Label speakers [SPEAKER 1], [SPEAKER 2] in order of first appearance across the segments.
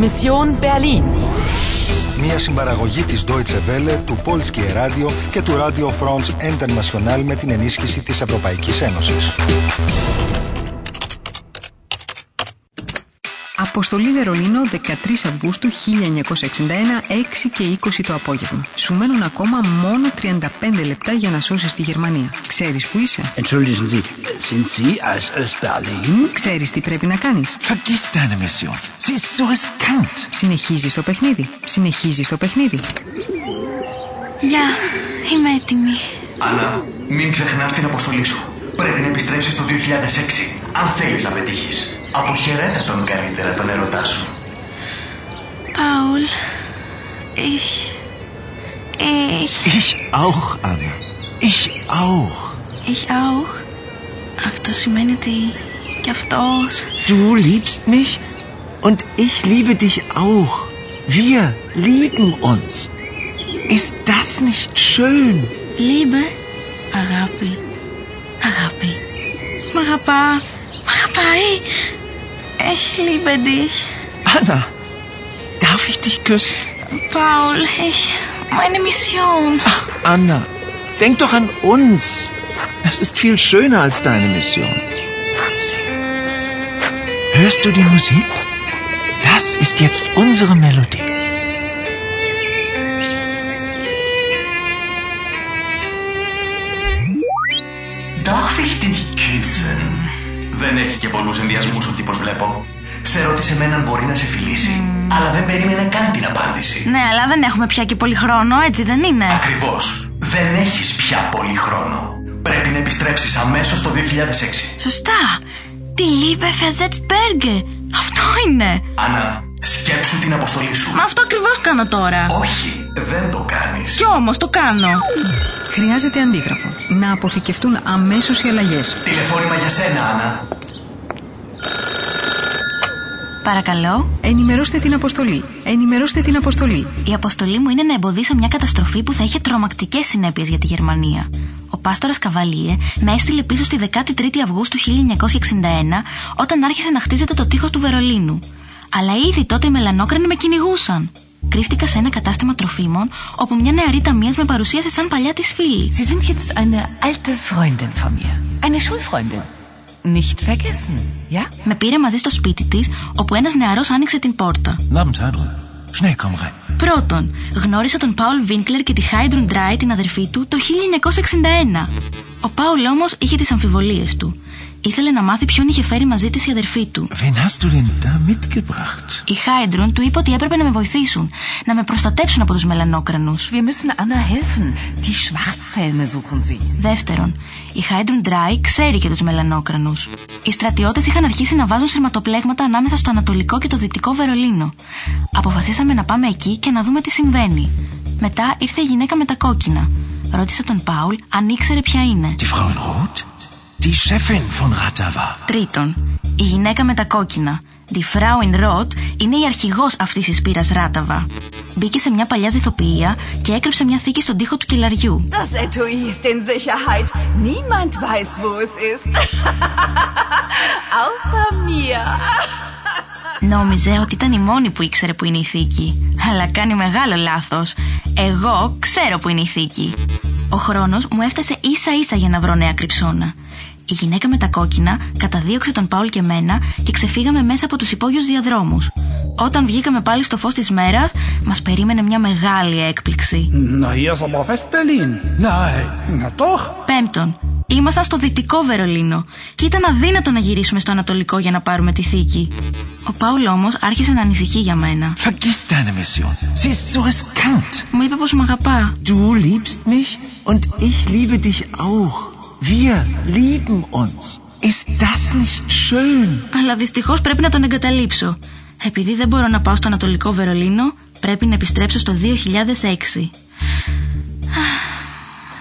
[SPEAKER 1] Mission Berlin.
[SPEAKER 2] Μια συμπαραγωγή της Deutsche Welle, του Polskie Radio και του Radio France International με την ενίσχυση της Ευρωπαϊκής Ένωσης.
[SPEAKER 3] Αποστολή Βερολίνο 13 Αυγούστου 1961, 6 και 20 το απόγευμα. Σου μένουν ακόμα μόνο 35 λεπτά για να σώσεις τη Γερμανία. Ξέρεις που είσαι;
[SPEAKER 4] Entschuldigen Sie, sind Sie aus Öst-Berlin?
[SPEAKER 3] Ξέρεις τι πρέπει να κάνεις;
[SPEAKER 4] Vergiss deine Mission. Sie ist so riskant.
[SPEAKER 3] Συνεχίζεις το παιχνίδι. Συνεχίζεις το παιχνίδι.
[SPEAKER 5] Γεια, είμαι έτοιμη.
[SPEAKER 6] Άννα, μην ξεχνάς την αποστολή σου. Πρέπει να επιστρέψεις το 2006, αν θέλεις να πετύχεις. Αποχαιρέτα τον καλύτερα τον ερωτά σου.
[SPEAKER 5] Paul, ich. Ich.
[SPEAKER 4] Ich auch, Anna. Ich auch.
[SPEAKER 5] Ich auch. Αυτό σημαίνει ότι κι αυτός.
[SPEAKER 4] Du liebst mich und ich liebe dich auch. Wir lieben uns. Ist das nicht schön?
[SPEAKER 5] Liebe, αγάπη, αγάπη. Μ' αγαπά, μ' αγαπάει. Ich liebe dich.
[SPEAKER 4] Anna, darf ich dich küssen?
[SPEAKER 5] Paul, ich. Meine Mission.
[SPEAKER 4] Ach, Anna, denk doch an uns. Das ist viel schöner als deine Mission. Hörst du die Musik? Das ist jetzt unsere Melodie.
[SPEAKER 6] Έχει και πολλούς ενδιασμούς ο τύπος βλέπω. Σε ρώτησε με αν μπορεί να σε φιλήσει, αλλά δεν περίμενε καν την απάντηση.
[SPEAKER 5] Ναι, αλλά δεν έχουμε πια και πολύ χρόνο, έτσι δεν είναι;
[SPEAKER 6] Ακριβώς. Δεν έχεις πια πολύ χρόνο. Πρέπει να επιστρέψεις αμέσως το 2006.
[SPEAKER 5] Σωστά. Τι Liebe versetzt Berge. Αυτό είναι.
[SPEAKER 6] Άννα, σκέψου την αποστολή σου.
[SPEAKER 5] Μα αυτό ακριβώς κάνω τώρα.
[SPEAKER 6] Όχι, δεν το κάνεις.
[SPEAKER 5] Κι όμως το κάνω.
[SPEAKER 3] Χρειάζεται αντίγραφο. Να αποθηκευτούν αμέσως οι αλλαγές.
[SPEAKER 6] Τηλεφώνημα για σένα, Άννα.
[SPEAKER 5] Παρακαλώ.
[SPEAKER 3] Ενημερώστε την αποστολή. Ενημερώστε την αποστολή.
[SPEAKER 5] Η αποστολή μου είναι να εμποδίσω μια καταστροφή που θα είχε τρομακτικές συνέπειες για τη Γερμανία. Ο Πάστορας Καβαλίε με έστειλε πίσω στη 13η Αυγούστου 1961 όταν άρχισε να χτίζεται το τείχος του Βερολίνου. Αλλά ήδη τότε οι μελανόκρανοι με κυνηγούσαν. Κρύφτηκα σε ένα κατάστημα τροφίμων όπου μια νεαρή ταμείας με παρουσίασε σαν παλιά της φίλη.
[SPEAKER 1] Sie sind jetzt eine alte Freundin von mir. Eine Schulfreundin. Nicht vergessen, ja?
[SPEAKER 5] Με πήρε μαζί στο σπίτι της, όπου ένας νεαρός άνοιξε την πόρτα.
[SPEAKER 4] Guten Abend, Heidrun. Schnell, komm rein.
[SPEAKER 5] Πρώτον, γνώρισα τον Πάουλ Βίνκλερ και τη Χάιντρουν Ντράι, την αδερφή του, το 1961. Ο Πάουλ όμως είχε τις αμφιβολίες του. Ήθελε να μάθει ποιον είχε φέρει μαζί της η αδερφή του.
[SPEAKER 4] Wen hast du denn da mitgebracht?
[SPEAKER 5] Η Χάιντρουν του είπε ότι έπρεπε να με βοηθήσουν, να με προστατέψουν από τους μελανόκρανους.
[SPEAKER 1] Wir müssen Anna helfen. Die Schwarzhelme suchen sie.
[SPEAKER 5] Δεύτερον, η Χάιντρουν Ντράι ξέρει και τους μελανόκρανους. Οι στρατιώτες είχαν αρχίσει να βάζουν σειρματοπλέγματα ανάμεσα στο Ανατολικό και το Δυτικό Βερολίνο. Αποφασίσαμε να πάμε εκεί και να δούμε τι συμβαίνει. Μετά ήρθε η γυναίκα με τα κόκκινα. Ρώτησα τον Πάουλ αν ήξερε ποια είναι.
[SPEAKER 4] Die Frau in Rot? Die Chefin von Ratava.
[SPEAKER 5] Τρίτον, η γυναίκα με τα κόκκινα. Die Frau in Rot είναι η αρχηγός αυτής της πύρας Ράταβα. Μπήκε σε μια παλιά ζηθοποιία και έκρυψε μια θήκη στον τοίχο του κελαριού.
[SPEAKER 1] Das Etui ist in Sicherheit. Niemand weiß, wo es ist. Außer mir.
[SPEAKER 5] Νόμιζε ότι ήταν η μόνη που ήξερε που είναι η θήκη. Αλλά κάνει μεγάλο λάθος. Εγώ ξέρω που είναι η θήκη. Ο χρόνος μου έφτασε ίσα ίσα για να βρω νέα κρυψώνα. Η γυναίκα με τα κόκκινα καταδίωξε τον Πάουλ και μένα και ξεφύγαμε μέσα από τους υπόγειους διαδρόμους. Όταν βγήκαμε πάλι στο φως της μέρας, μας περίμενε μια μεγάλη έκπληξη.
[SPEAKER 7] Na, hier ist aber West-Berlin.
[SPEAKER 4] Nein.
[SPEAKER 7] Na doch.
[SPEAKER 5] Πέμπτον, ήμασταν στο δυτικό Βερολίνο και ήταν αδύνατο να γυρίσουμε στο ανατολικό για να πάρουμε τη θήκη. Ο Πάουλ όμως άρχισε να ανησυχεί για μένα.
[SPEAKER 4] Vergiss deine Mission. Sie ist so riskant.
[SPEAKER 5] Μου είπε πως μ' αγαπά.
[SPEAKER 4] Du liebst mich und ich liebe dich auch. Wir lieben uns. Ist das nicht schön?
[SPEAKER 5] Αλλά δυστυχώς πρέπει να τον εγκαταλείψω. Επειδή δεν μπορώ να πάω στο Ανατολικό Βερολίνο, πρέπει να επιστρέψω στο 2006.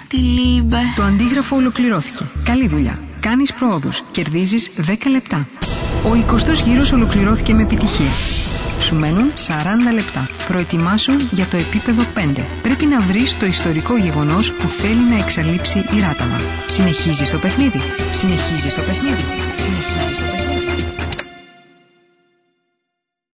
[SPEAKER 5] Τι λίμπε.
[SPEAKER 3] Το αντίγραφο ολοκληρώθηκε. Καλή δουλειά. Κάνεις πρόοδους. Κερδίζεις 10 λεπτά. Ο 20ος γύρος ολοκληρώθηκε με επιτυχία. Σου μένουν 40 λεπτά. Προετοιμάσου για το επίπεδο 5. Πρέπει να βρεις το ιστορικό γεγονός που θέλει να εξαλείψει η Ράταβα. Συνεχίζεις το παιχνίδι. Συνεχίζεις το παιχνίδι. Συνεχίζεις το παιχνίδι.